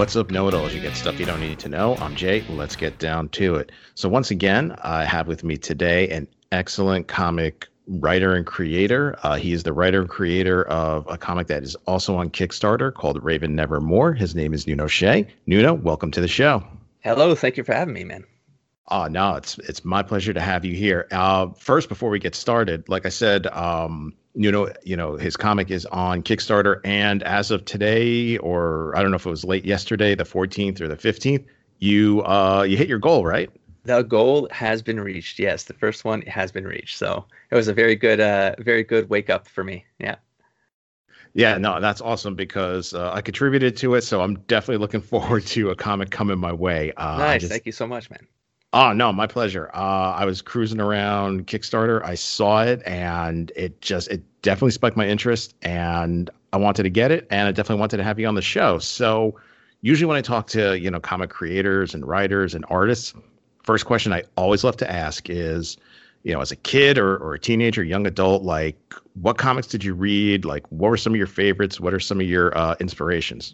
What's up, know it alls? You get stuff you don't need to know. I'm Jay. Let's get down to it. So, once again, I have with me today an excellent comic writer and creator. Uh, he is the writer and creator of a comic that is also on Kickstarter called Raven Nevermore. His name is Nuno Shea. Nuno, welcome to the show. Hello. Thank you for having me, man. Oh, no, it's it's my pleasure to have you here. Uh, first, before we get started, like I said, um, you know, you know, his comic is on Kickstarter, and as of today, or I don't know if it was late yesterday, the 14th or the 15th, you uh, you hit your goal, right? The goal has been reached. Yes, the first one has been reached. So it was a very good, uh, very good wake up for me. Yeah. Yeah, no, that's awesome because uh, I contributed to it, so I'm definitely looking forward to a comic coming my way. Uh, nice, just, thank you so much, man. Oh no, my pleasure. Uh, I was cruising around Kickstarter. I saw it, and it just it definitely spiked my interest, and I wanted to get it, and I definitely wanted to have you on the show. So, usually when I talk to you know comic creators and writers and artists, first question I always love to ask is, you know, as a kid or or a teenager, young adult, like what comics did you read? Like, what were some of your favorites? What are some of your uh, inspirations?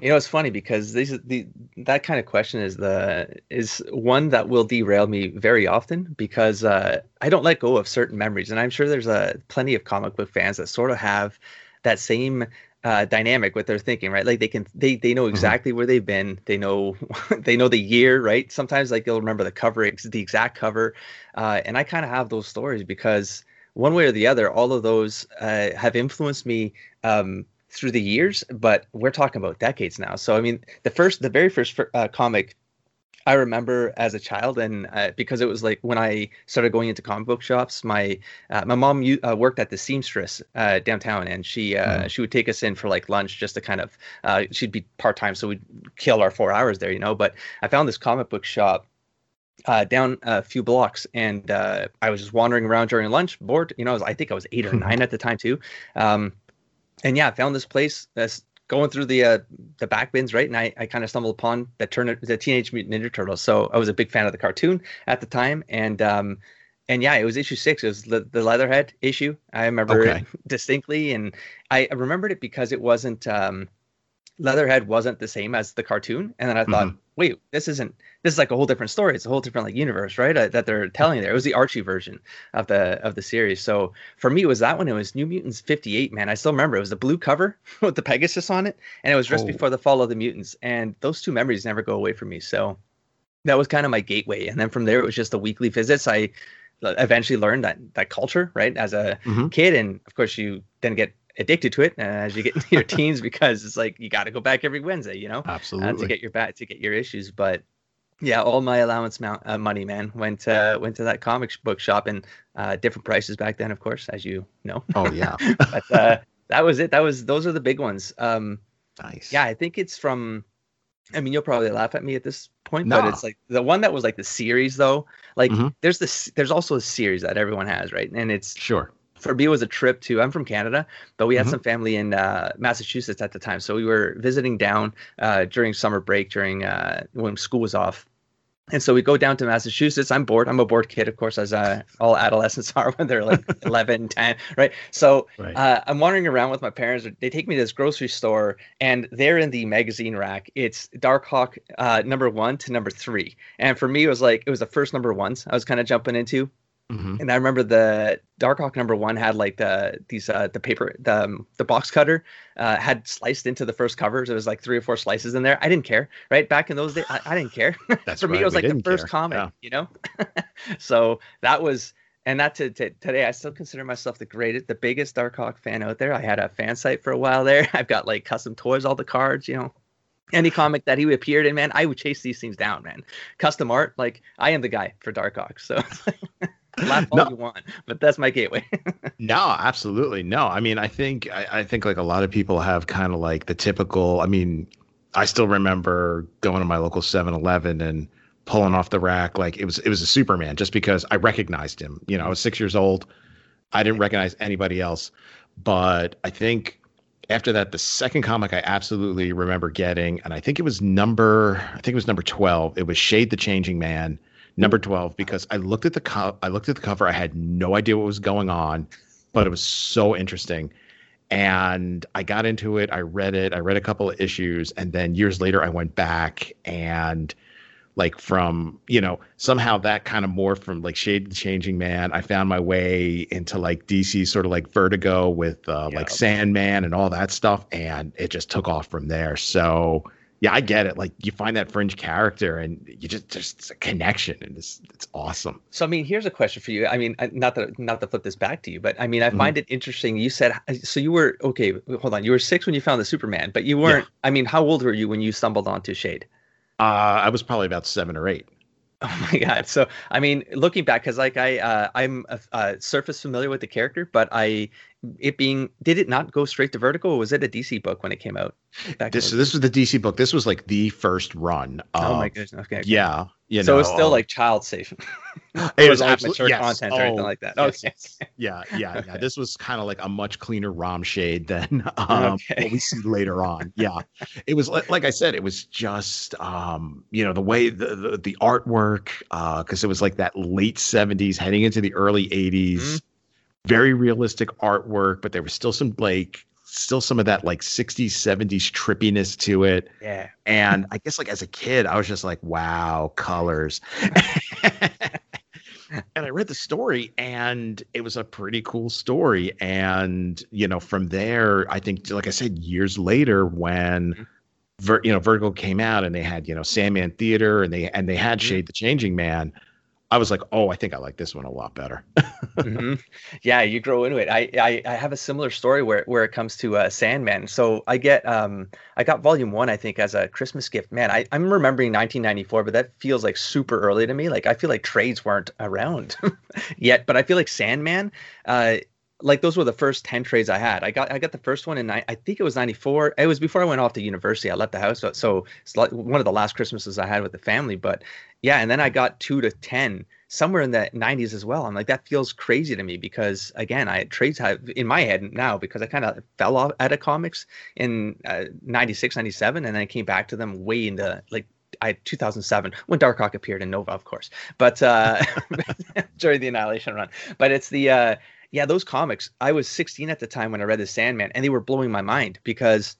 You know, it's funny because these the that kind of question is the is one that will derail me very often because uh, I don't let go of certain memories, and I'm sure there's a uh, plenty of comic book fans that sort of have that same uh, dynamic with their thinking, right? Like they can they they know mm-hmm. exactly mm-hmm. where they've been. They know they know the year, right? Sometimes like they'll remember the cover, the exact cover, uh, and I kind of have those stories because one way or the other, all of those uh, have influenced me um, through the years, but we're talking about decades now. So I mean, the first, the very first uh, comic I remember as a child, and uh, because it was like when I started going into comic book shops, my uh, my mom uh, worked at the seamstress uh, downtown, and she mm. she would take us in for like lunch just to kind of uh, she'd be part time, so we'd kill our four hours there, you know. But I found this comic book shop uh, down a few blocks, and uh, I was just wandering around during lunch, bored. You know, I, was, I think I was eight or nine at the time too. Um, and yeah, I found this place that's going through the uh, the back bins, right? And I, I kind of stumbled upon the turn the Teenage Mutant Ninja Turtles. So I was a big fan of the cartoon at the time, and um, and yeah, it was issue six. It was the, the Leatherhead issue. I remember okay. it distinctly, and I remembered it because it wasn't um, Leatherhead wasn't the same as the cartoon, and then I thought, mm-hmm. wait, this isn't. This is like a whole different story. It's a whole different like universe, right? Uh, that they're telling there. It was the Archie version of the of the series. So for me, it was that one. It was New Mutants '58. Man, I still remember. It was the blue cover with the Pegasus on it, and it was just oh. before the fall of the mutants. And those two memories never go away from me. So that was kind of my gateway. And then from there, it was just the weekly visits. I uh, eventually learned that that culture, right, as a mm-hmm. kid, and of course, you then get addicted to it uh, as you get into your teens because it's like you got to go back every Wednesday, you know, absolutely uh, to get your back to get your issues. But yeah, all my allowance mount, uh, money, man, went uh, went to that comic book shop and uh, different prices back then, of course, as you know. Oh yeah, but uh, that was it. That was those are the big ones. Um, nice. Yeah, I think it's from. I mean, you'll probably laugh at me at this point, no. but it's like the one that was like the series though. Like mm-hmm. there's this, there's also a series that everyone has, right? And it's sure for me it was a trip to i'm from canada but we had mm-hmm. some family in uh, massachusetts at the time. So we were visiting down uh, during summer break during uh, when school was off. And so we go down to massachusetts. I'm bored. I'm a bored kid of course as uh, all adolescents are when they're like 11 10 right? So right. Uh, i'm wandering around with my parents. They take me to this grocery store and there in the magazine rack. It's darkhawk uh, number one to number three. And for me it was like it was the first number ones i was kind of jumping into Mm-hmm. And I remember the Darkhawk number one had like the these uh the paper the um, the box cutter uh had sliced into the first covers. It was like three or four slices in there. I didn't care, right? Back in those days, I, I didn't care. That's for right. me. It was like the first care. comic, yeah. you know. so that was and that to, to, today I still consider myself the greatest, the biggest Darkhawk fan out there. I had a fan site for a while there. I've got like custom toys, all the cards, you know any comic that he appeared in, man, I would chase these things down, man. Custom art, like I am the guy for Darkhawk. So Laugh all no. you want, but that's my gateway. no, absolutely no. I mean, I think I, I think like a lot of people have kind of like the typical. I mean, I still remember going to my local 7-Eleven and pulling off the rack like it was it was a Superman just because I recognized him. You know, I was six years old. I didn't recognize anybody else, but I think after that, the second comic I absolutely remember getting, and I think it was number I think it was number twelve. It was Shade the Changing Man, number twelve, because I looked at the co- I looked at the cover. I had no idea what was going on, but it was so interesting and I got into it. I read it. I read a couple of issues, and then years later, I went back and like from you know somehow that kind of morphed from like Shade the Changing Man. I found my way into like DC sort of like Vertigo with uh, like Sandman and all that stuff, and it just took off from there. So yeah, I get it. Like you find that fringe character, and you just just a connection, and it's it's awesome. So I mean, here's a question for you. I mean, not to not to flip this back to you, but I mean, I mm-hmm. find it interesting. You said so. You were okay. Hold on. You were six when you found the Superman, but you weren't. Yeah. I mean, how old were you when you stumbled onto Shade? Uh, I was probably about seven or eight. Oh my god! So I mean, looking back, because like I, uh, I'm a, a surface familiar with the character, but I, it being, did it not go straight to Vertigo or was it a DC book when it came out? this this was the DC book. This was like the first run. oh my goodness! Okay. Yeah. You so know, it's still um, like child safe. it was like mature yes. content or anything oh, like that. Okay. Yes. Yeah, yeah, yeah. This was kind of like a much cleaner ROM shade than um, okay. what we see later on. Yeah, it was like, like I said, it was just um, you know the way the the, the artwork because uh, it was like that late '70s heading into the early '80s. Mm-hmm. Very realistic artwork, but there was still some like still some of that like 60s 70s trippiness to it. Yeah. And i guess like as a kid i was just like wow colors. And i read the story and it was a pretty cool story. And you know from there i think like i said years later when mm-hmm. You know vertigo came out and they had you know sandman theater and they and they had mm-hmm. shade the changing man I was like, oh, I think I like this one a lot better. mm-hmm. Yeah, you grow into it. I, I, I have a similar story where where it comes to uh, Sandman. So I get um I got Volume One I think as a Christmas gift. Man, I I'm remembering 1994, but that feels like super early to me. Like I feel like trades weren't around yet, but I feel like Sandman. Uh, like those were the first 10 trades I had. I got I got the first one in I think it was 94. It was before I went off to university. I left the house. So, so it's like one of the last Christmases I had with the family, but yeah, and then I got 2 to 10 somewhere in the 90s as well. I'm like that feels crazy to me because again, I had trades have in my head now because I kind of fell off out of comics in uh, 96, 97 and then I came back to them way into like I 2007 when Darkhawk appeared in Nova, of course, but uh, during the Annihilation run. But it's the uh, yeah, those comics. I was 16 at the time when I read the Sandman, and they were blowing my mind because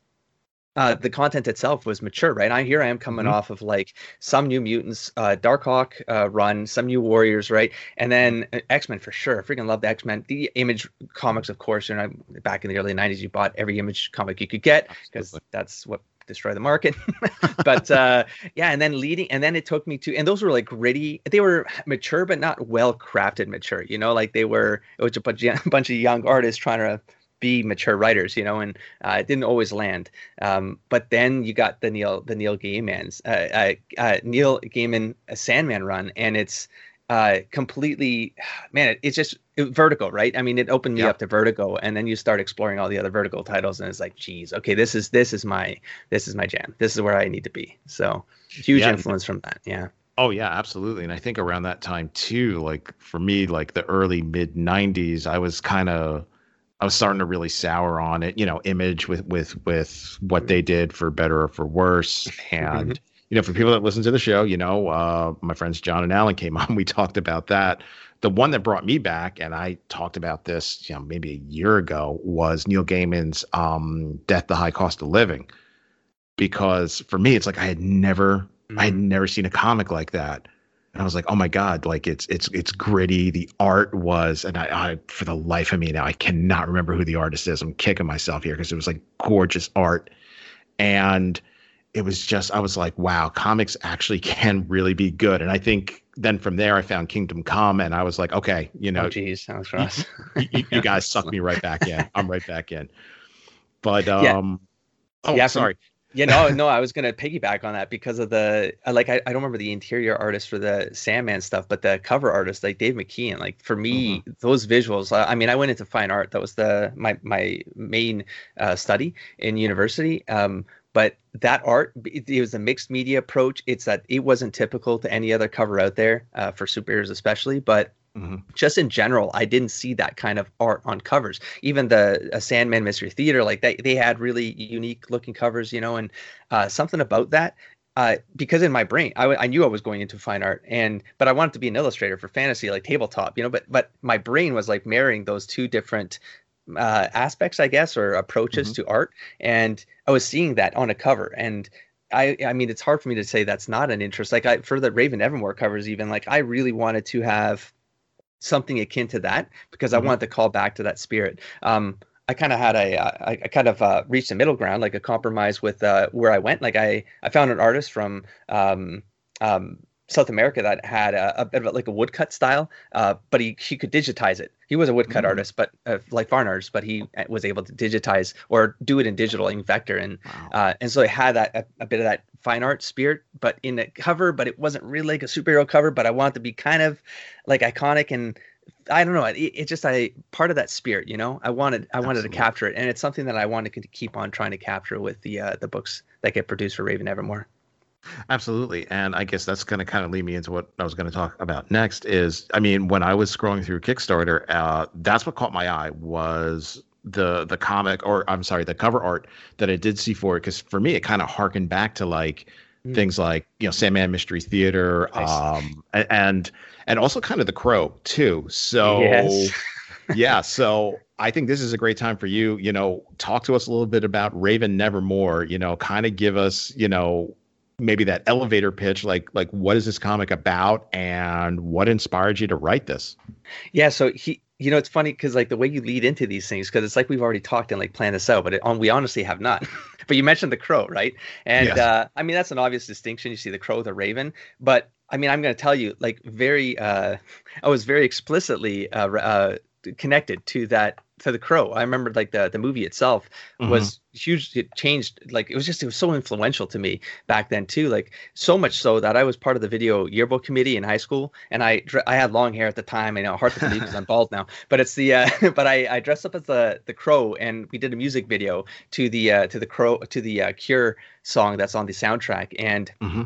uh, the content itself was mature, right? I here I am coming mm-hmm. off of like some New Mutants, uh, Darkhawk uh, run, some New Warriors, right? And then uh, X Men for sure. I freaking love the X Men. The Image comics, of course. You know, back in the early '90s, you bought every Image comic you could get because that's what destroy the market. but uh, yeah, and then leading, and then it took me to, and those were like gritty. They were mature, but not well crafted mature. You know, like they were. It was a bunch, a bunch of young artists trying to be mature writers, you know, and uh, it didn't always land. Um, but then you got the Neil the Neil Gaiman's uh, uh, uh Neil Gaiman Sandman run, and it's uh, completely man, it, it's just it, Vertigo, right? I mean, it opened me up to Vertigo, and then you start exploring all the other Vertigo titles, and it's like, geez, okay, this is this is my this is my jam. This is where I need to be. So huge yeah, influence from that. Yeah. Oh yeah, absolutely. And I think around that time too, like for me, like the early mid '90s, I was kind of I was starting to really sour on it. You know, image with with with what they did for better or for worse, and you know, for people that listen to the show, you know, uh, my friends John and Alan came on. We talked about that. The one that brought me back, and I talked about this, you know, maybe a year ago, was Neil Gaiman's um, "Death: The High Cost of Living," because for me, it's like I had never, mm-hmm. I had mm-hmm. never seen a comic like that and I was like, oh my god, like it's it's it's gritty. The art was, and I, I for the life of me now, I cannot remember who the artist is. I'm kicking myself here because it was like gorgeous art, and it was just I was like, wow, comics actually can really be good. And I think then from there I found Kingdom Come, and I was like, okay, you know, geez, oh, that was rough. you, you, you, guys suck me right back in. I'm right back in. But um, yeah. oh, yeah, sorry. From, yeah, no, no, I was gonna piggyback on that because of the like I, I don't remember the interior artist for the Sandman stuff, but the cover artist like Dave McKean, like for me, mm-hmm. those visuals. I mean, I went into fine art. That was the my my main uh, study in university. Um, but that art it, it was a mixed media approach. It's that it wasn't typical to any other cover out there uh, for superheroes, especially, but Mm-hmm. Just in general, I didn't see that kind of art on covers. Even the uh, Sandman Mystery Theater, like they, they had really unique looking covers, you know, and uh, something about that. Uh, because in my brain, I, w- I knew I was going into fine art, and but I wanted to be an illustrator for fantasy, like tabletop, you know. But but my brain was like marrying those two different uh, aspects, I guess, or approaches mm-hmm. to art, and I was seeing that on a cover, and I, I mean, it's hard for me to say that's not an interest. Like I, for the Raven Nevermore covers, even like I really wanted to have something akin to that because mm-hmm. I wanted to call back to that spirit. Um, I kind of had a, uh, I, I kind of uh, reached a middle ground, like a compromise with uh, where I went. Like I, I found an artist from um, um, South America that had a, a, bit of like a woodcut style, uh, but he he could digitize it. He was a woodcut mm-hmm. artist, but uh, like fine artist, but he uh, was able to digitize or do it in digital in vector, and wow. uh, and so it had that a, a, bit of that fine art spirit, but in the cover. But it wasn't really like a superhero cover. But I wanted to be kind of like iconic and I don't know. It, it's just I part of that spirit, you know. I wanted I wanted to capture it, and it's something that I wanted to keep on trying to capture with the uh, the books that get produced for Raven Nevermore. Absolutely. And I guess that's going to kind of lead me into what I was going to talk about next is I mean when I was scrolling through Kickstarter, uh, that's what caught my eye was the the comic or I'm sorry, the cover art that I did see for it cuz for me it kind of harkened back to like mm. things like, you know, Sandman Mystery Theater nice. um and and also kind of The Crow too. So yes. yeah, so I think this is a great time for you, you know, talk to us a little bit about Raven Nevermore, you know, kind of give us, you know, maybe that elevator pitch like like what is this comic about and what inspired you to write this? Yeah so he you know it's funny because like the way you lead into these things because it's like we've already talked and like planned this out but it, on we honestly have not. But you mentioned the crow right? And yes. uh i mean that's an obvious distinction. You see the crow the raven. But i mean i'm going to tell you like very uh i was very explicitly uh, uh connected to that to the crow i remember like the the movie itself mm-hmm. was huge it changed like it was just it was so influential to me back then too like so much so that i was part of the video yearbook committee in high school and i i had long hair at the time i know hard to believe because i'm bald now but it's the uh but i i dressed up as the the crow and we did a music video to the uh to the crow to the uh, cure song that's on the soundtrack and mm-hmm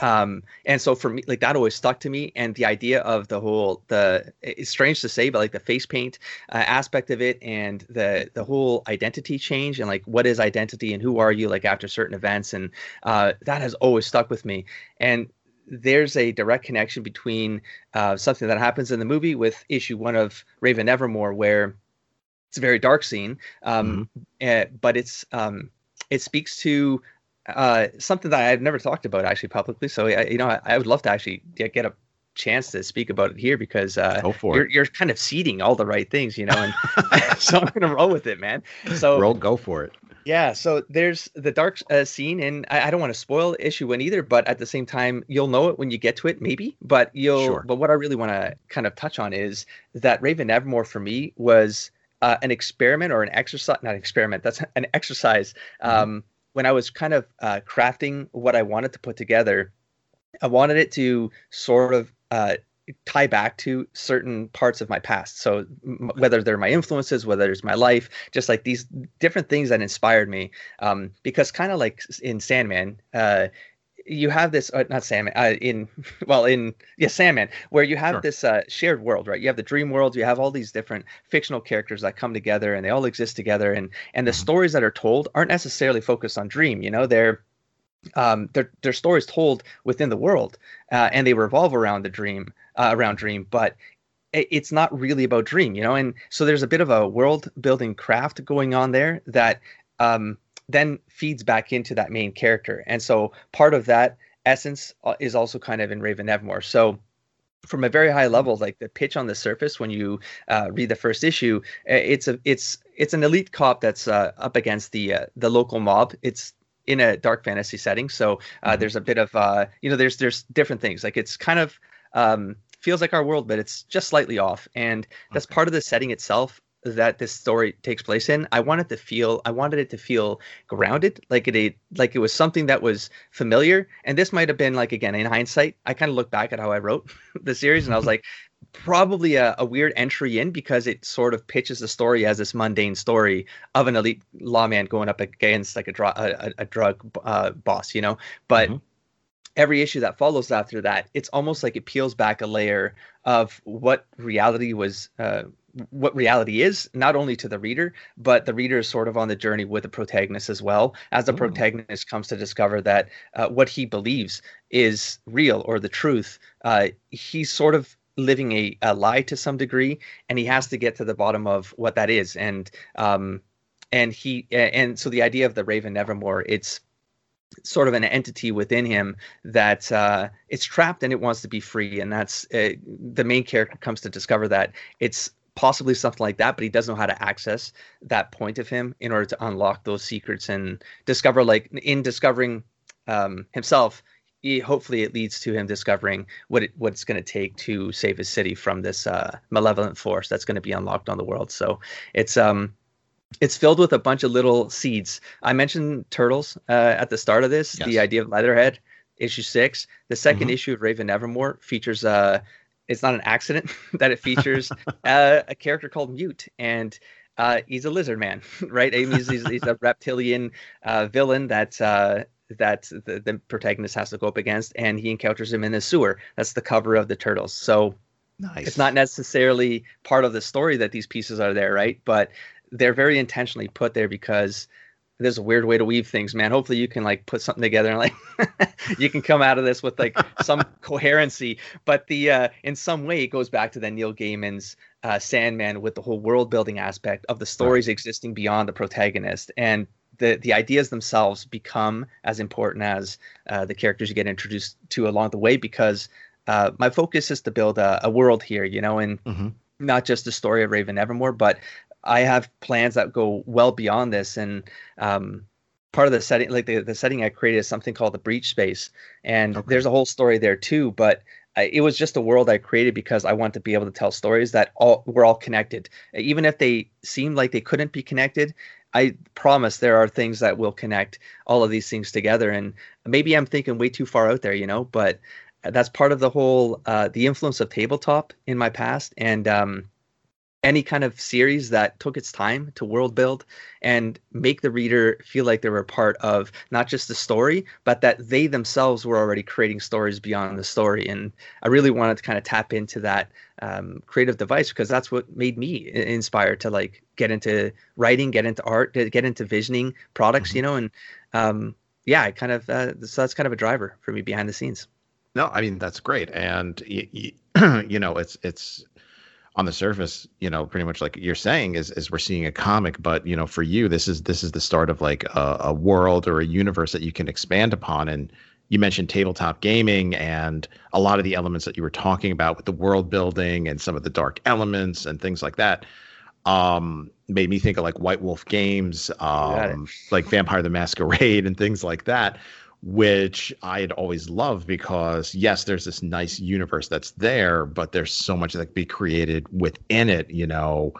um, and so for me like that always stuck to me. And the idea of the whole the it's strange to say but like the face paint uh, aspect of it and the the whole identity change and like what is identity and who are you like after certain events. And uh, that has always stuck with me. And there's a direct connection between uh, something that happens in the movie with issue one of raven Nevermore, where it's a very dark scene um, mm-hmm. uh, but it's um, it speaks to uh, something that I've never talked about actually publicly. So I, you know, I, I would love to actually get, get, a chance to speak about it here because uh, you're you're kind of seeding all the right things, you know, and so I'm gonna roll with it, man. So roll, go for it. Yeah, so there's the dark uh, scene, and I, I don't want to spoil issue one either, but at the same time, you'll know it when you get to it, maybe. But you'll. Sure. But what I really want to kind of touch on is that Raven Nevermore for me was uh, an experiment or an exercise, not an experiment. That's an exercise. Mm-hmm. When I was kind of uh, crafting what I wanted to put together, I wanted it to sort of uh, tie back to certain parts of my past. So m- whether they're my influences, whether it's my life, just like these different things that inspired me. Um, because kind of like in Sandman, uh, you have this uh, not Sandman uh, in well in yeah Sandman where you have sure. this uh, shared world right you have the dream world you have all these different fictional characters that come together and they all exist together and and the mm-hmm. stories that are told aren't necessarily focused on dream you know they're um they're, they're stories told within the world uh, and they revolve around the dream uh, around dream but it's not really about dream you know and so there's a bit of a world building craft going on there that um then feeds back into that main character. And so part of that essence uh, is also kind of in Raven Nevermore. So from a very high level, like the pitch on the surface when you uh, read the first issue, it's a it's it's an elite cop that's uh, up against the uh, the local mob. It's in a dark fantasy setting, so uh, mm-hmm. there's a bit of uh, you know there's there's different things. Like it's kind of um, feels like our world, but it's just slightly off, and that's okay. part of the setting itself that this story takes place in i wanted to feel i wanted it to feel grounded like it like it was something that was familiar and this might have been like again in hindsight i kind of look back at how i wrote the series and i was like probably a, a, weird entry in because it sort of pitches the story as this mundane story of an elite lawman going up against like a, dr- a, a drug uh, boss, you know. But mm-hmm. every issue that follows after that, it's almost like it peels back a layer of what reality was. Uh, what reality is not only to the reader but the reader is sort of on the journey with the protagonist as well as the Ooh. protagonist comes to discover that uh, what he believes is real or the truth uh, he's sort of living a, a lie to some degree, and he has to get to the bottom of what that is. And um, and he and so the idea of the Raven Nevermore, it's sort of an entity within him that uh, it's trapped and it wants to be free, and that's uh, the main character comes to discover that it's possibly something like that, but he doesn't know how to access that point of him in order to unlock those secrets and discover, like in discovering um, himself, he, hopefully it leads to him discovering what it, what it's going to take to save his city from this uh, malevolent force that's going to be unlocked on the world. So it's um it's filled with a bunch of little seeds. I mentioned turtles uh, at the start of this. Yes. The idea of Leatherhead, issue six. The 2nd mm-hmm. issue of Raven Nevermore features uh it's not an accident that it features uh, a character called Mute and. Uh, he's a lizard man, right? He's, he's, he's a reptilian uh, villain that uh, that the, the protagonist has to go up against, and he encounters him in the sewer. That's the cover of the Turtles. So nice. it's not necessarily part of the story that these pieces are there, right? But they're very intentionally put there because there's a weird way to weave things, man. Hopefully you can like put something together and like you can come out of this with like some coherency. But the uh in some way it goes back to the Neil Gaiman's uh Sandman with the whole world building aspect of the stories right. existing beyond the protagonist. And the the ideas themselves become as important as uh, the characters you get introduced to along the way because uh, my focus is to build a, a world here, you know, and mm-hmm. not just the story of Raven Nevermore, but I have plans that go well beyond this. And um, part of the setting, like the, the setting I created, is something called the Breach Space, and okay. there's a whole story there too. But it was just a world I created because I want to be able to tell stories that all were all connected, even if they seemed like they couldn't be connected. I promise there are things that will connect all of these things together. And maybe I'm thinking way too far out there, you know, but that's part of the whole uh, the influence of tabletop in my past and um, any kind of series that took its time to world build and make the reader feel like they were part of not just the story, but that they themselves were already creating stories beyond the story. And I really wanted to kind of tap into that um, creative device because that's what made me inspired to like get into writing, get into art, get into visioning products, mm-hmm. you know, and um, yeah, I kind of uh, so that's kind of a driver for me behind the scenes. No, I mean that's great, and you know it's it's on the surface, you know, pretty much like you're saying is is we're seeing a comic, but you know, for you, this is this is the start of like a, a world or a universe that you can expand upon. And you mentioned tabletop gaming and a lot of the elements that you were talking about with the world building and some of the dark elements and things like that um made me think of like white wolf games um like vampire the masquerade and things like that which I had always loved because yes, there's this nice universe that's there, but there's so much that can be created within it, you know.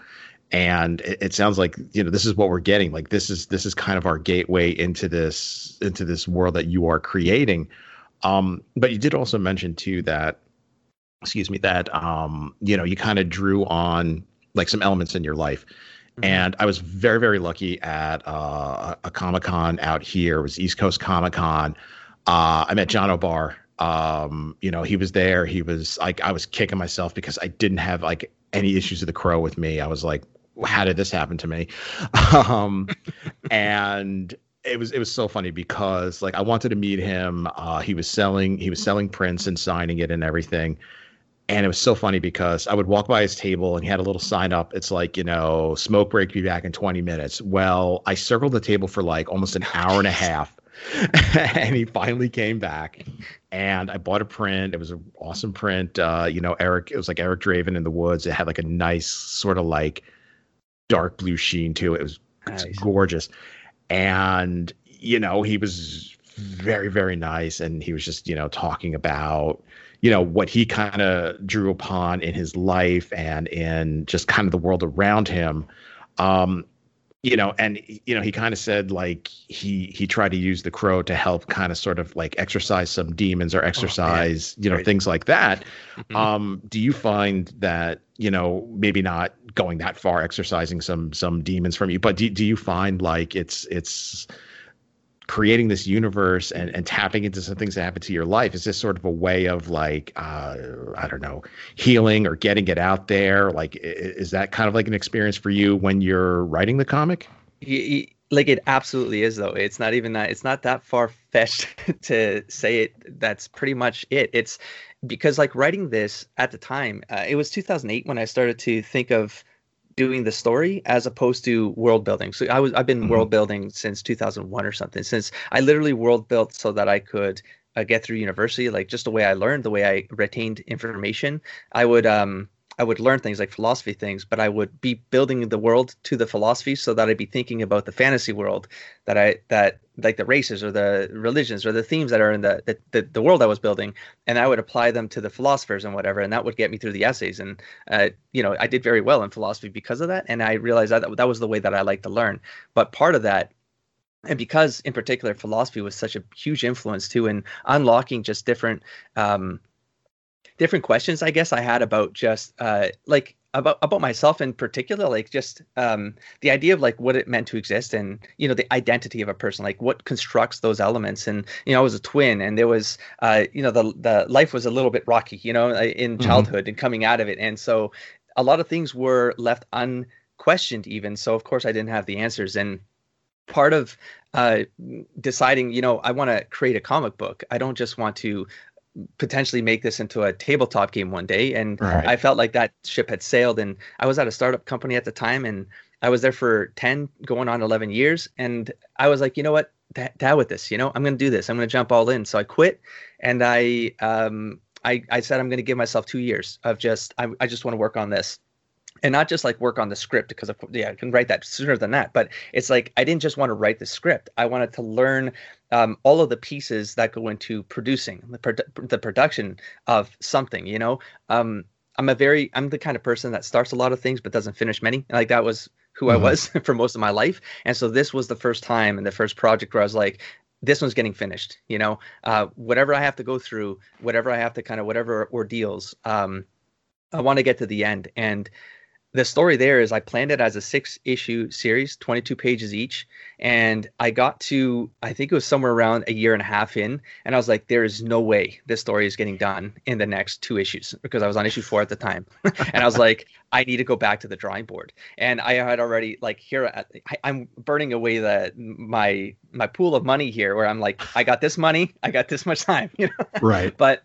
And it, it, sounds like you know this is what we're getting. Like this is this is kind of our gateway into this into this world that you are creating. Um, but you did also mention too that, excuse me, that um, you know you kind of drew on like some elements in your life. And I was very, very lucky at uh, a Comic Con out here. It was East Coast Comic Con. Uh, I met John O'Barr. Um, you know, he was there. He was like, I was kicking myself because I didn't have like any issues of the crow with me. I was like, how did this happen to me? um, and it was it was so funny because like I wanted to meet him. Uh, he was selling he was selling prints and signing it and everything. And it was so funny because I would walk by his table and he had a little sign up. It's like, you know, smoke break, be back in 20 minutes. Well, I circled the table for like almost an hour and a half. and he finally came back and I bought a print. It was an awesome print. Uh, you know, Eric, it was like Eric Draven in the woods. It had like a nice sort of like dark blue sheen to it. It was, nice. it was gorgeous. And, you know, he was very, very nice. And he was just, you know, talking about, you know what he kind of drew upon in his life and in just kind of the world around him um, you know and you know he kind of said like he he tried to use the crow to help kind of sort of like exercise some demons or exercise oh, you know Crazy. things like that mm-hmm. um do you find that you know maybe not going that far exercising some some demons from you but do, do you find like it's it's creating this universe and, and tapping into some things that happen to your life is this sort of a way of like uh, i don't know healing or getting it out there. Like is that kind of like an experience for you when you're writing the comic? Like it absolutely is though. It's not even that it's not that far fetched to say it. That's pretty much it. It's because like writing this at the time uh, it was 2008 when i started to think of doing the story as opposed to world building. So I was I've been mm-hmm. world building since 2001 or something. Since I literally world built so that I could uh, get through university, like just the way I learned, the way I retained information. I would um I would learn things like philosophy things, but I would be building the world to the philosophy so that I'd be thinking about the fantasy world that I that like the races or the religions or the themes that are in the the, the world I was building, and I would apply them to the philosophers and whatever, and that would get me through the essays. And uh, you know, I did very well in philosophy because of that, and I realized that that was the way that I like to learn. But part of that and because in particular philosophy was such a huge influence too in unlocking just different um, different questions I guess I had about just uh, like about about myself in particular like just um, the idea of like what it meant to exist and you know the identity of a person like what constructs those elements and you know I was a twin and there was uh, you know the the life was a little bit rocky you know uh, in mm-hmm. childhood mm-hmm. and coming out of it and so a lot of things were left unquestioned even so of course I didn't have the answers and part of uh, deciding, you know, I want to create a comic book. I don't just want to potentially make this into a tabletop game one day. And right. i felt like that ship had sailed. And i was at a startup company at the time and i was there for 10 going on 11 years. And i was like you know what? Dad with this you know? I'm going to do this. I'm going to jump all in. So i quit. And i um i i said i'm going to give myself two years of just i, I just want to work on this and not just like work on the script because of yeah I can write that sooner than that but it's like I didn't just want to write the script. I wanted to learn um, all of the pieces that go into producing the, produ- the production of something you know? Um, I'm a very I'm the kind of person that starts a lot of things but doesn't finish many. Like that was who mm-hmm. I was for most of my life and so this was the first time and the first project where I was like this one's getting finished you know? Uh, whatever I have to go through whatever I have to kind of whatever ordeals um, I want to get to the end and the story there is I planned it as a six issue series, 22 pages each. And I got to, I think it was somewhere around a year and a half in. And I was like, there is no way this story is getting done in the next two issues because I was on issue four at the time. and I was like, I need to go back to the drawing board. And I had already, like, here, I, I'm burning away the, my, my pool of money here where I'm like, I got this money, I got this much time, you know? Right. but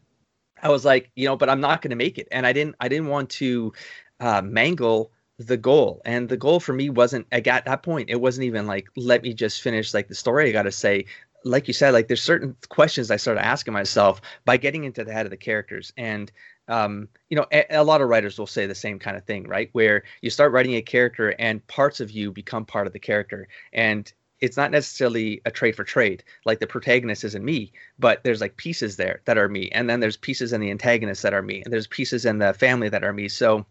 I was like, you know, but I'm not going to make it. And I didn't, I didn't want to uh, mangle the goal. And the goal for me wasn't at that point. It wasn't even like let me just finish like the story. I got to say, like you said, like there's certain questions I started asking myself by getting into the head of the characters and. Um, you know, a, a, lot of writers will say the same kind of thing, right? Where you start writing a character and parts of you become part of the character. And it's not necessarily a trade for trade like the protagonist isn't me but there's like pieces there that are me and then there's pieces in the antagonist that are me and there's pieces in the family that are me so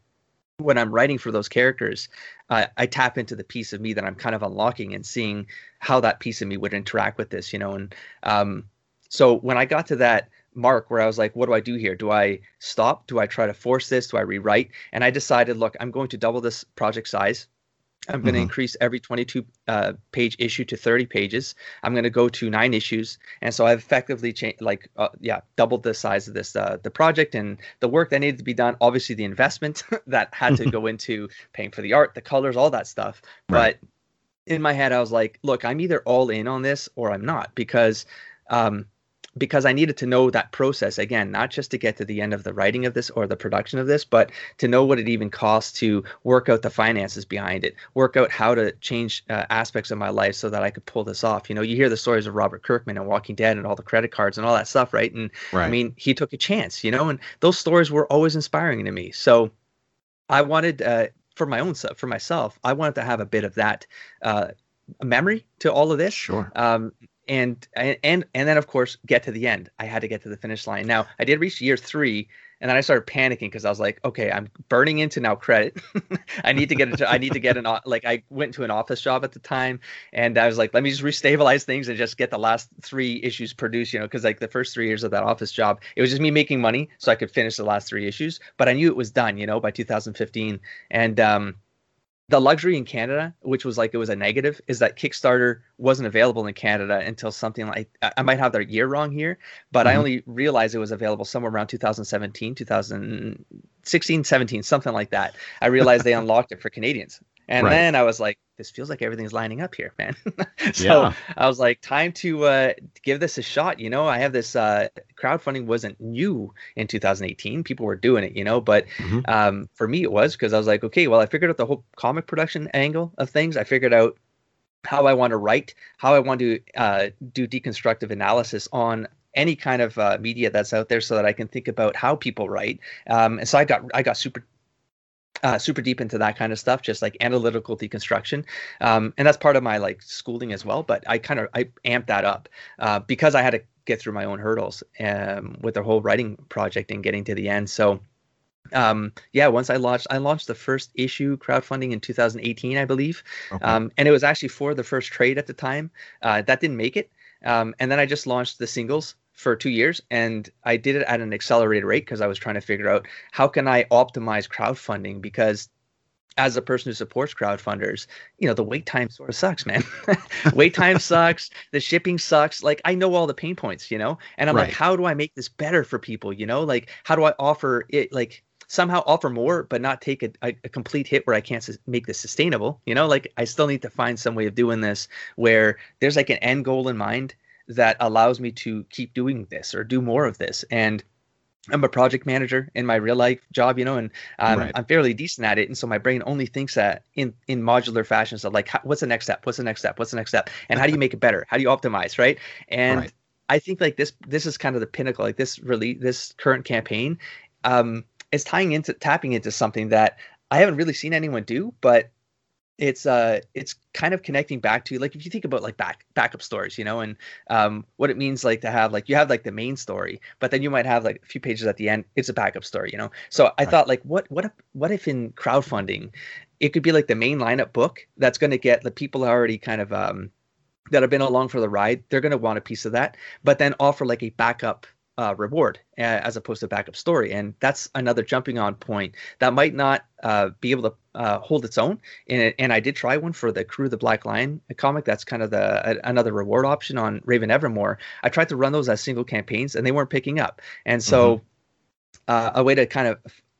when I'm writing for those characters, uh, I tap into the piece of me that I'm kind of unlocking and seeing how that piece of me would interact with this, you know. And um, so when I got to that mark where I was like, what do I do here? Do I stop? Do I try to force this? Do I rewrite? And I decided, look, I'm going to double this project size. I'm going to mm-hmm. increase every 22 uh, page issue to 30 pages. I'm going to go to nine issues, and so I've effectively changed, like, uh, yeah, doubled the size of this uh, the project and the work that needed to be done. Obviously, the investment that had to go into paying for the art, the colors, all that stuff. Right. But in my head, I was like, look, I'm either all in on this or I'm not because um, because I needed to know that process again, not just to get to the end of the writing of this or the production of this, but to know what it even costs to work out the finances behind it, work out how to change uh, aspects of my life so that I could pull this off. You know, you hear the stories of Robert Kirkman and Walking Dead and all the credit cards and all that stuff, right? And right. I mean, he took a chance, you know, and those stories were always inspiring to me. So I wanted, uh, for my own self, for myself, I wanted to have a bit of that uh, memory to all of this. Sure. Um, and and and then of course get to the end. I had to get to the finish line. Now I did reach year three, and then I started panicking because I was like, okay, I'm burning into now credit. I need to get a, I need to get an like I went to an office job at the time, and I was like, let me just restabilize things and just get the last three issues produced. You know, because like the first three years of that office job, it was just me making money so I could finish the last three issues. But I knew it was done. You know, by 2015, and um, the luxury in Canada, which was like it was a negative, is that Kickstarter wasn't available in Canada until something like I might have the year wrong here, but mm-hmm. I only realized it was available somewhere around 2017, 2016, 17, something like that. I realized they unlocked it for Canadians. And right. then I was like, this feels like everything's lining up here, man. so yeah. I was like, time to uh, give this a shot. You know, I have this uh, crowdfunding wasn't new in 2018. People were doing it, you know, but mm-hmm. um, for me it was because I was like, okay, well, I figured out the whole comic production angle of things. I figured out how I want to write, how I want to uh, do deconstructive analysis on any kind of uh, media that's out there so that I can think about how people write. Um, and so I got I got super uh, super deep into that kind of stuff, just like analytical deconstruction, um, and that's part of my like schooling as well. But I kind of I amped that up uh, because I had to get through my own hurdles um, with the whole writing project and getting to the end. So um, yeah, once I launched, I launched the first issue crowdfunding in 2018, I believe, okay. um, and it was actually for the first trade at the time. Uh, that didn't make it, um, and then I just launched the singles for two years and i did it at an accelerated rate because i was trying to figure out how can i optimize crowdfunding because as a person who supports crowdfunders, you know, the wait time sort of sucks, man. wait time sucks. The shipping sucks. Like I know all the pain points, you know, and I'm right. like, how do I make this better for people? You know, like how do I offer it, like somehow offer more, but not take a, a, a complete hit where I can't su- make this sustainable? You know, like I still need to find some way of doing this where there's like an end goal in mind that allows me to keep doing this or do more of this. And I'm a project manager in my real life job, you know, and um, right. I'm fairly decent at it. And so my brain only thinks that in in modular fashion. So like, what's the next step? What's the next step? What's the next step? And how do you make it better? How do you optimize? Right. And right. I think like this this is kind of the pinnacle. Like this really this current campaign um, is tying into tapping into something that I haven't really seen anyone do, but it's uh it's kind of connecting back to like if you think about like back backup stories you know and um what it means like to have like you have like the main story but then you might have like a few pages at the end it's a backup story you know so i right. thought like what what if what if in crowdfunding it could be like the main lineup book that's going to get the people already kind of um that have been along for the ride they're going to want a piece of that but then offer like a backup uh, reward uh, as opposed to backup story. And that's another jumping on point that might not uh, be able to uh, hold its own. And, and I did try one for the Crew of the Black Lion comic. That's kind of the another reward option on Raven Nevermore. I tried to run those as single campaigns and they weren't picking up. And so mm-hmm. Uh, a way to kind of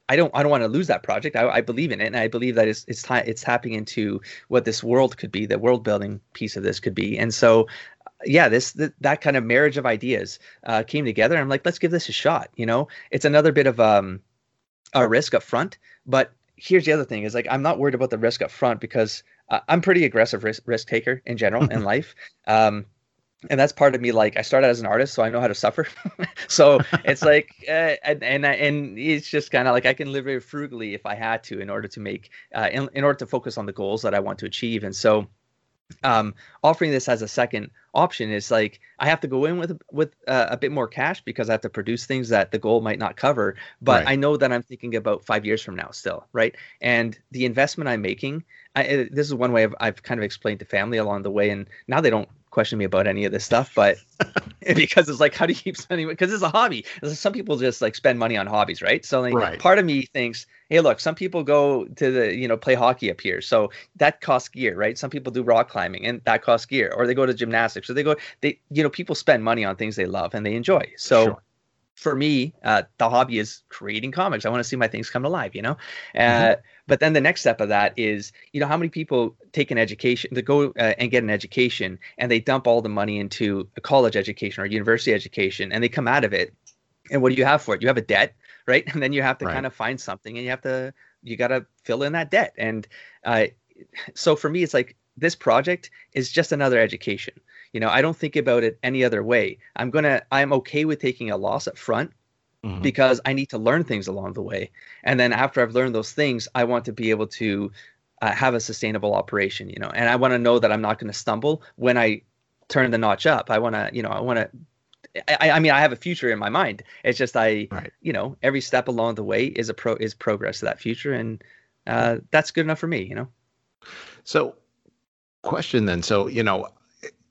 I don't I don't want to lose that project. I, I, believe in it, and I believe that it's it's, t- it's tapping into what this world could be, the world building piece of this could be. And so yeah, this th- that kind of marriage of ideas uh, came together. I'm like, let's give this a shot. You know, it's another bit of um, a risk up front, but here's the other thing: is like I'm not worried about the risk up front because uh, I'm pretty aggressive risk risk taker in general in life. Um, and that's part of me like i started as an artist so i know how to suffer so it's like uh, and and, and it's just kind of like i can live very frugally if i had to in order to make uh, in, in order to focus on the goals that i want to achieve and so um, offering this as a second option is like I have to go in with with uh, a bit more cash because I have to produce things that the goal might not cover. But right. I know that I'm thinking about five years from now still, right? And the investment I'm making, I, uh, this is one way I've, I've kind of explained to family along the way, and now they don't question me about any of this stuff, but because it's like, how do you keep spending? Because it's a hobby. Some people just like spend money on hobbies, right? So like, right. part of me thinks, hey, look, some people go to the, you know, play hockey up here, so that costs gear, right? Some people do rock climbing, and that costs gear, or they go to gymnastics, or they go, they, you know, people spend money on things they love and they enjoy. So. Sure for me, uh, the hobby is creating comics. I want to see my things come to life, you know. Uh, mm-hmm. But then the next step of that is, you know, how many people take an education to go uh, and get an education, and they dump all the money into a college education or university education, and they come out of it, and what do you have for it? You have a debt, right? And then you have to right. kind of find something, and you have to you got to fill in that debt. And uh, so for me, it's like this project is just another education you know, I don't think about it any other way. I'm gonna I'm okay with taking a loss up front mm-hmm. because I need to learn things along the way. And then after I've learned those things, I want to be able to uh, have a sustainable operation, you know, and I want to know that I'm not going to stumble when I turn the notch up. I want to, you know, I want to I, I mean, I have a future in my mind. It's just I, Right. you know, every step along the way is a pro is progress to that future, and uh, that's good enough for me. You know. So, question then. So, you know,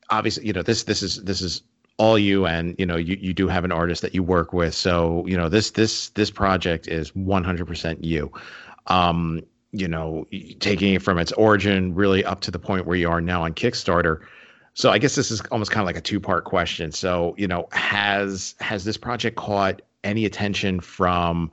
obviously, you know, this this is this is all you and you know you you do have an artist that you work with so you know this this this project is 100% you um you know taking it from its origin really up to the point where you are now on kickstarter so i guess this is almost kind of like a two part question so you know has has this project caught any attention from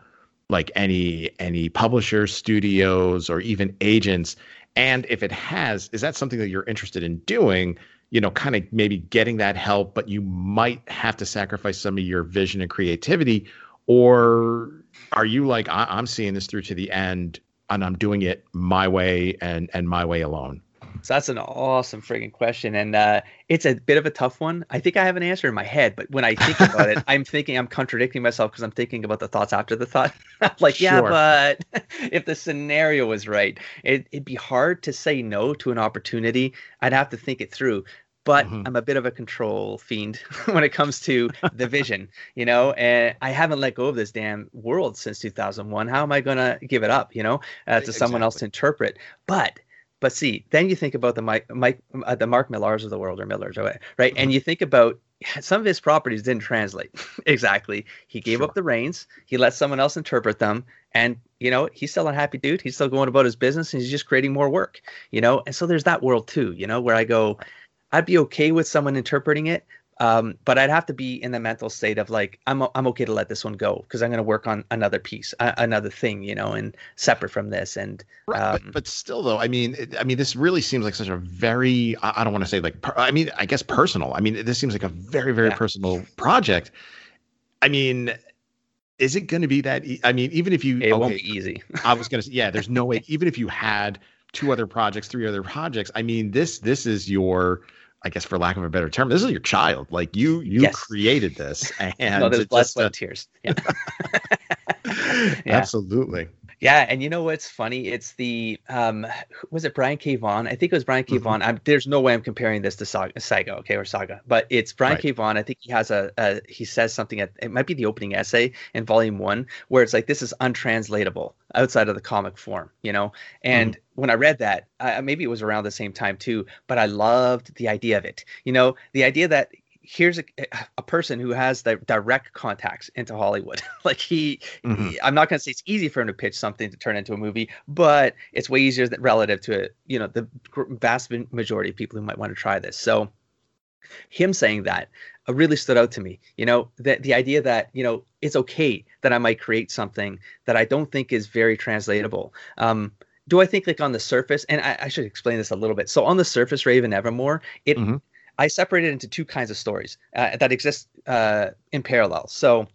like any any publishers studios or even agents and if it has is that something that you're interested in doing you know, kind of maybe getting that help, but you might have to sacrifice some of your vision and creativity? Or are you like, I- I'm seeing this through to the end and I'm doing it my way and and my way alone? So that's an awesome frigging question, and uh, it's a bit of a tough one. I think I have an answer in my head, but when I think about it, I'm thinking I'm contradicting myself because I'm thinking about the thoughts after the thought. like, yeah, but if the scenario was right, it, it'd be hard to say no to an opportunity. I'd have to think it through. But Mhm. I'm a bit of a control fiend when it comes to the vision, you know, and I haven't let go of this damn world since 2001. How am I going to give it up, you know, uh, to someone else to interpret? But but see, then you think about the Mike, Mike uh, the Mark Millars of the world or Millers, right? And you think about some of his properties didn't translate exactly. He gave Sure. up the reins. He let someone else interpret them, and you know he's still a happy dude. He's still going about his business, and he's just creating more work. You know, and so there's that world too. You know, where I go, I'd be okay with someone interpreting it. Um, but I'd have to be in the mental state of like I'm I'm okay to let this one go because I'm going to work on another piece, uh, another thing, you know, and separate from this. And Right, Um, but, but still, though, I mean, it, I mean, this really seems like such a very, I, I don't want to say like, per, I mean, I guess personal. I mean, this seems like a very, very Yeah. personal project. I mean, is it going to be that? E- I mean, even if you, it won't be easy. I was going to say, yeah, there's no way, even if you had two other projects, three other projects, I mean, this, this is your, I guess for lack of a better term, this is your child. Like you, you Yes. created this and no, there's blood, just, sweat, tears. Yeah. absolutely. Yeah, and you know what's funny? It's the um, was it Brian K. Vaughan? I think it was Brian K. Mhm. Vaughan. I'm, there's no way I'm comparing this to Saga, okay, or Saga, but it's Brian Right. K. Vaughan. I think he has a, a he says something at it might be the opening essay in Volume One where it's like this is untranslatable outside of the comic form, you know. And when I read that, I, maybe it was around the same time too, but I loved the idea of it. You know, the idea that here's a, a person who has the direct contacts into Hollywood. like he, Mhm. I'm not going to say it's easy for him to pitch something to turn into a movie, but it's way easier than relative to you know the vast majority of people who might want to try this. So him saying that uh, really stood out to me. You know, the the idea that you know it's okay that I might create something that I don't think is very translatable. Um, do I think like on the surface? And I, I should explain this a little bit. So on the surface, Raven Nevermore, it Mhm. I separate it into two kinds of stories uh, that exist uh, in parallel. So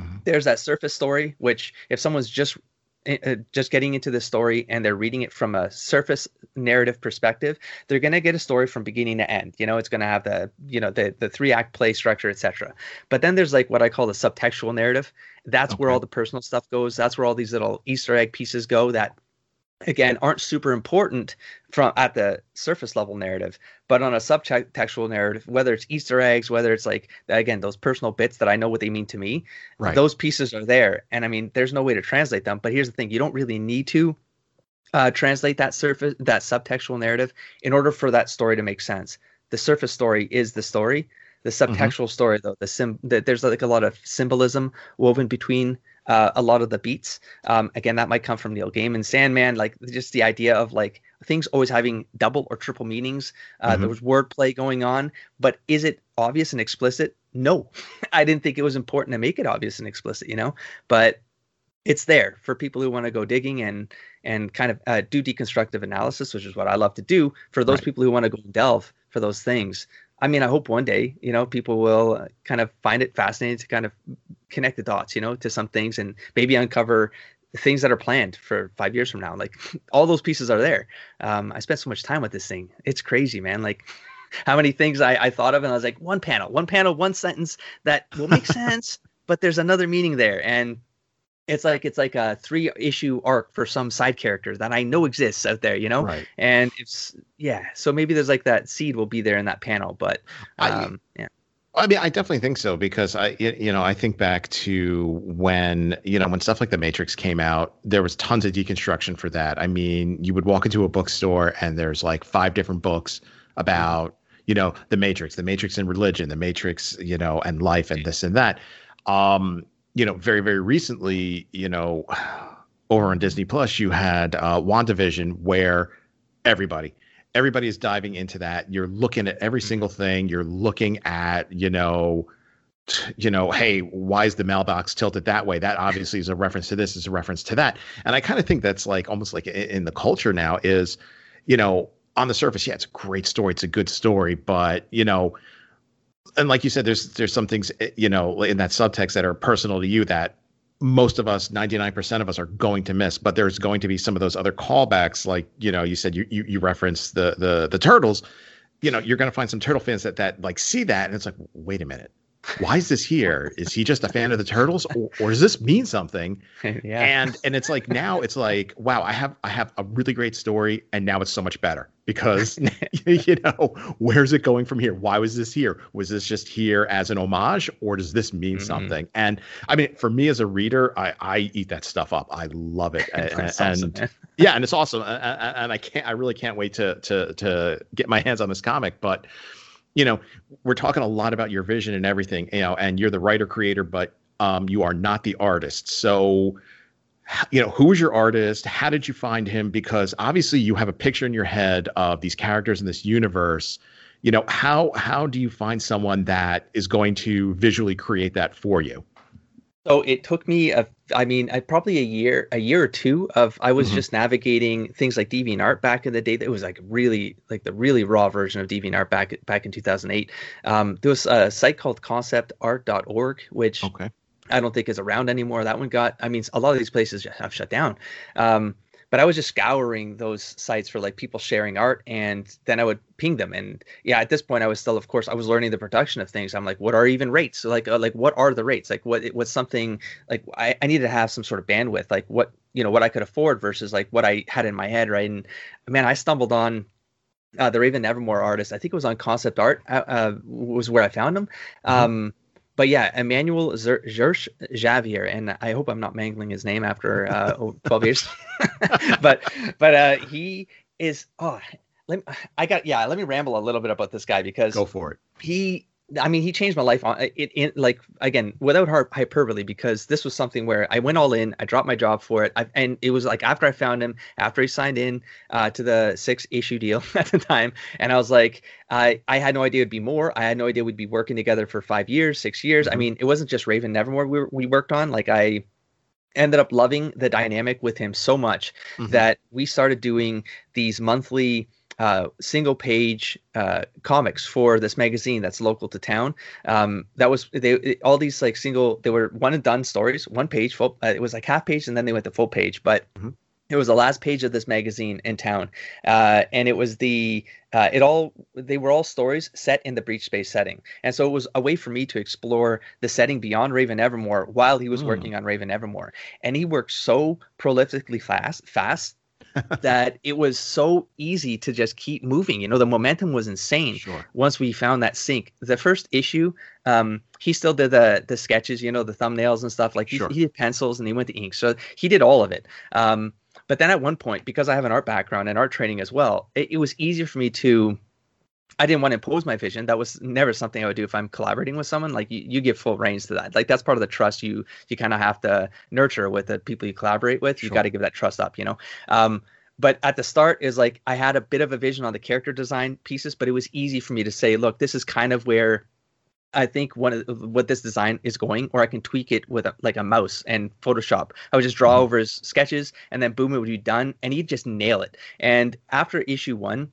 Mhm. there's that surface story, which if someone's just uh, just getting into the story and they're reading it from a surface narrative perspective, they're going to get a story from beginning to end. You know, it's going to have the you know the the three act play structure, etc. But then there's like what I call the subtextual narrative. That's where all the personal stuff goes. That's where all these little Easter egg pieces go that again aren't super important from at the surface level narrative but on a subtextual narrative whether it's easter eggs whether it's like again those personal bits that i know what they mean to me Right. those pieces are there. And i mean there's no way to translate them. But here's the thing. You don't really need to uh, translate that surface that subtextual narrative in order for that story to make sense. The surface story is the story. The subtextual story though the sim the, there's like a lot of symbolism woven between uh, a lot of the beats. Um, again that might come from neil gaiman sandman like just the idea of like things always having double or triple meanings. Uh, Mhm. there was wordplay going on but is it obvious and explicit? No. I didn't think it was important to make it obvious and explicit you know? But it's there for people who want to go digging and and kind of uh, do deconstructive analysis which is what i love to do for those Right. people who want to go delve for those things i mean i hope one day you know people will uh, kind of find it fascinating to kind of connect the dots you know to some things and maybe uncover things that are planned for five years from now. Like all those pieces are there. Um, i spent so much time with this thing. It's crazy man. Like how many things I, I thought of and i was like one panel one panel one sentence that will make sense but there's another meaning there. And it's like it's like a three issue arc for some side character that i know exists out there you know Right. and it's yeah so maybe there's like that seed will be there in that panel but I- um yeah I mean, I definitely think so because I, you know, I think back to when, you know, when stuff like The Matrix came out, there was tons of deconstruction for that. I mean, you would walk into a bookstore and there's like five different books about, you know, The Matrix, The Matrix and religion, The Matrix, you know, and life and this and that. Um, you know, very, very recently, you know, over on Disney Plus, you had uh, WandaVision where everybody, everybody is diving into that. You're looking at every single thing. You're looking at, you know, you know, hey, why is the mailbox tilted that way? That obviously is a reference to this, is a reference to that. And I kind of think that's like almost like in the culture now is, you know, on the surface, yeah, it's a great story, it's a good story, but you know, and like you said, there's there's some things eh, you know in that subtext that are personal to you that most of us 99% of us are going to miss but there's going to be some of those other callbacks like you know you said you you, you referenced the the the turtles you know you're going to find some turtle fans that that like see that and it's like wait a minute why is this here? Is he just a fan of the turtles, or, or does this mean something? yeah. And and it's like now it's like wow, I have I have a really great story, and now it's so much better because you know where's it going from here? Why was this here? Was this just here as an homage, or does this mean mm-hmm. something? And I mean, for me as a reader, I I eat that stuff up. I love it, and, awesome, and yeah, and it's awesome, and, and I can't I really can't wait to to to get my hands on this comic, but you know, we're talking a lot about your vision and everything, you know, and you're the writer creator, but um, you are not the artist. So, you know, who was your artist? How did you find him? Because obviously you have a picture in your head of these characters in this universe. You know, how how do you find someone that is going to visually create that for you? So it took me a, I mean, I probably a year, a year or two of I was mm-hmm. just navigating things like DeviantArt back in the day. That was like really, like the really raw version of DeviantArt back back in 2008. Um, there was a site called ConceptArt.org, which okay. I don't think is around anymore. That one got, I mean, a lot of these places have shut down. Um, but I was just scouring those sites for like people sharing art, and then I would ping them. And yeah, at this point, I was still, of course, I was learning the production of things. I'm like, what are even rates? So like, uh, like what are the rates? Like, what what's something like I, I needed to have some sort of bandwidth, like what you know what I could afford versus like what I had in my head, right? And man, I stumbled on uh, the Raven Nevermore artist. I think it was on Concept Art. Uh, uh was where I found him. Mm-hmm. But yeah, Emmanuel Zersh Javier, and I hope I'm not mangling his name after uh, 12 years. but but uh, he is. Oh, let me, I got yeah. Let me ramble a little bit about this guy because go for it. He I mean, he changed my life on it, it, like again without hyperbole because this was something where I went all in. I dropped my job for it, I, and it was like after I found him, after he signed in uh, to the six issue deal at the time, and I was like, I I had no idea it'd be more. I had no idea we'd be working together for five years, six years. Mm-hmm. I mean, it wasn't just Raven Nevermore we we worked on. Like I ended up loving the dynamic with him so much mm-hmm. that we started doing these monthly uh, single page uh, comics for this magazine that's local to town. Um, that was they all these like single they were one and done stories, one page full. Uh, it was like half page and then they went to full page, but. Mm-hmm. It was the last page of this magazine in town, uh, and it was the uh, it all they were all stories set in the breach space setting, and so it was a way for me to explore the setting beyond Raven Nevermore while he was mm. working on Raven Nevermore, and he worked so prolifically fast, fast that it was so easy to just keep moving. You know, the momentum was insane sure. once we found that sync. The first issue, um, he still did the the sketches, you know, the thumbnails and stuff. Like he, sure. he did pencils and he went to ink, so he did all of it. Um, but then at one point, because I have an art background and art training as well, it, it was easier for me to I didn't want to impose my vision. That was never something I would do if I'm collaborating with someone. Like you, you give full reins to that. Like that's part of the trust you you kind of have to nurture with the people you collaborate with. Sure. You got to give that trust up, you know. Um, but at the start is like I had a bit of a vision on the character design pieces, but it was easy for me to say, look, this is kind of where I think one of what this design is going, or I can tweak it with a, like a mouse and Photoshop. I would just draw mm-hmm. over his sketches, and then boom, it would be done, and he'd just nail it. And after issue one,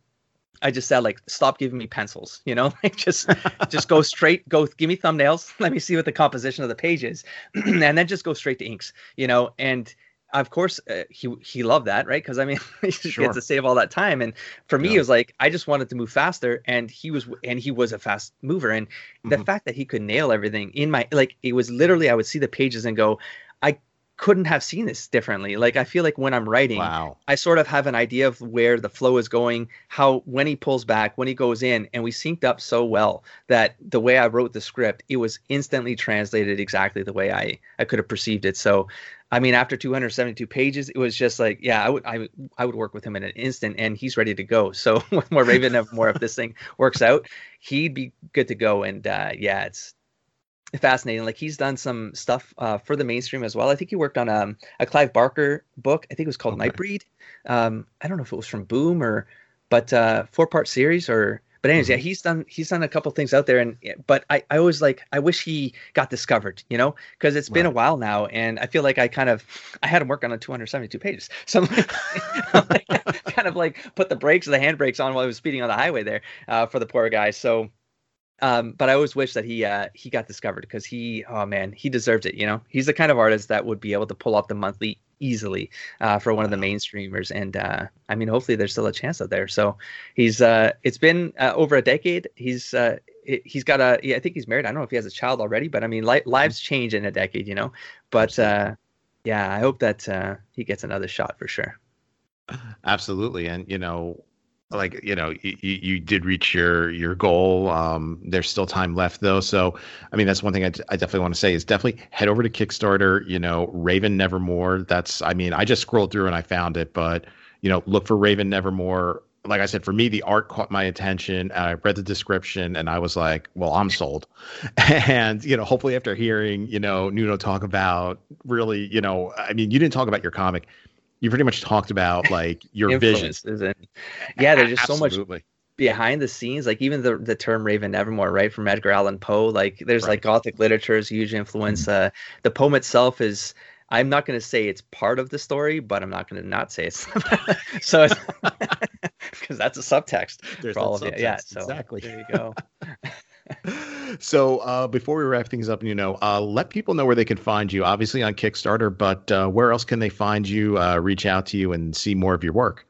I just said like, stop giving me pencils, you know, like just just go straight, go give me thumbnails, let me see what the composition of the page is, and then just go straight to inks, you know. And of course, uh, he he loved that, right? Because I mean, he sure. gets to save all that time. And for me, yeah. it was like I just wanted to move faster, and he was and he was a fast mover. And mm-hmm. the fact that he could nail everything in my like, it was literally I would see the pages and go, I couldn't have seen this differently. Like I feel like when I'm writing, wow. I sort of have an idea of where the flow is going, how when he pulls back, when he goes in, and we synced up so well that the way I wrote the script, it was instantly translated exactly the way I I could have perceived it. So I mean, after 272 pages, it was just like, yeah, I would, I, I would work with him in an instant, and he's ready to go. So, more Raven more if this thing works out, he'd be good to go. And uh, yeah, it's fascinating. Like he's done some stuff uh, for the mainstream as well. I think he worked on um, a Clive Barker book. I think it was called okay. Nightbreed. Um, I don't know if it was from Boom or, but uh, four part series or. But anyways, mm-hmm. yeah, he's done he's done a couple things out there, and but I, I always like I wish he got discovered, you know, because it's been right. a while now, and I feel like I kind of I had him work on a 272 pages, so I'm like, kind of like put the brakes, the handbrakes on while I was speeding on the highway there uh, for the poor guy. So um, but I always wish that he uh, he got discovered because he oh man he deserves it. You know he's the kind of artist that would be able to pull off the monthly easily uh, for one of the mainstreamers, and uh, I mean hopefully there's still a chance out there. So he's uh, it's been uh, over a decade. He's uh, he's got a yeah, I think he's married. I don't know if he has a child already, but I mean li- lives change in a decade, you know. But uh, yeah, I hope that he gets another shot for sure. Absolutely, and you know like you know you, you did reach your your goal. Um there's still time left though. So i mean that's one thing I, I definitely want to say is definitely head over to kickstarter you know raven nevermore. That's i mean i just scrolled through and i found it but you know look for raven nevermore. Like i said for me the art caught my attention i read the description and i was like well i'm sold. And you know hopefully after hearing you know nuno talk about really you know i mean you didn't talk about your comic you pretty much talked about like your vision. And, yeah, there's just Absolutely. so much behind the scenes. Like even the the term Raven Nevermore, right, from Edgar Allan Poe. Like there's right. like Gothic literature is a huge influence. Mm-hmm. Uh, the poem itself is. I'm not going to say it's part of the story, but I'm not going to not say it's so because that's a subtext There's for all of it. Yeah, so exactly. There you go. So uh, before we wrap things up, you know, uh, let people know where they can find you. Obviously on Kickstarter, but uh, where else can they find you, uh, reach out to you, and see more of your work?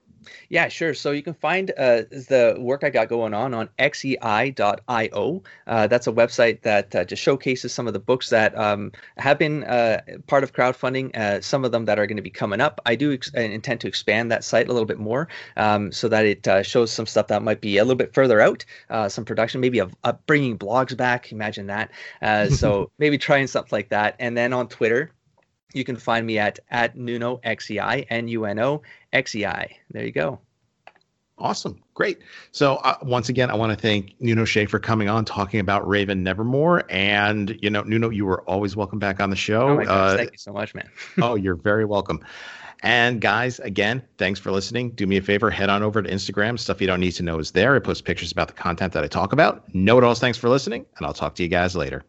Yeah, sure. So you can find uh, the work I got going on on xei.io. Uh, that's a website that uh, just showcases some of the books that um, have been uh, part of crowdfunding, uh, some of them that are going to be coming up. I do ex- uh, intend to expand that site a little bit more um, so that it shows some stuff that might be a little bit further out, some production, maybe of, of bringing blogs back. Imagine that. so maybe trying something like that. And then on Twitter, you can find me at at Nuno XEI, N U N O X E I. There you go. Awesome. Great. So, uh, once again, I want to thank Nuno Xei for coming on, talking about Raven Nevermore. And, you know, Nuno, you were always welcome back on the show. Oh my gosh, uh, thank you so much, man. oh, you're very welcome. And guys, again, thanks for listening. Do me a favor, head on over to Instagram. Stuff you don't need to know is there. I post pictures about the content that I talk about. Know it all. Thanks for listening, and I'll talk to you guys later.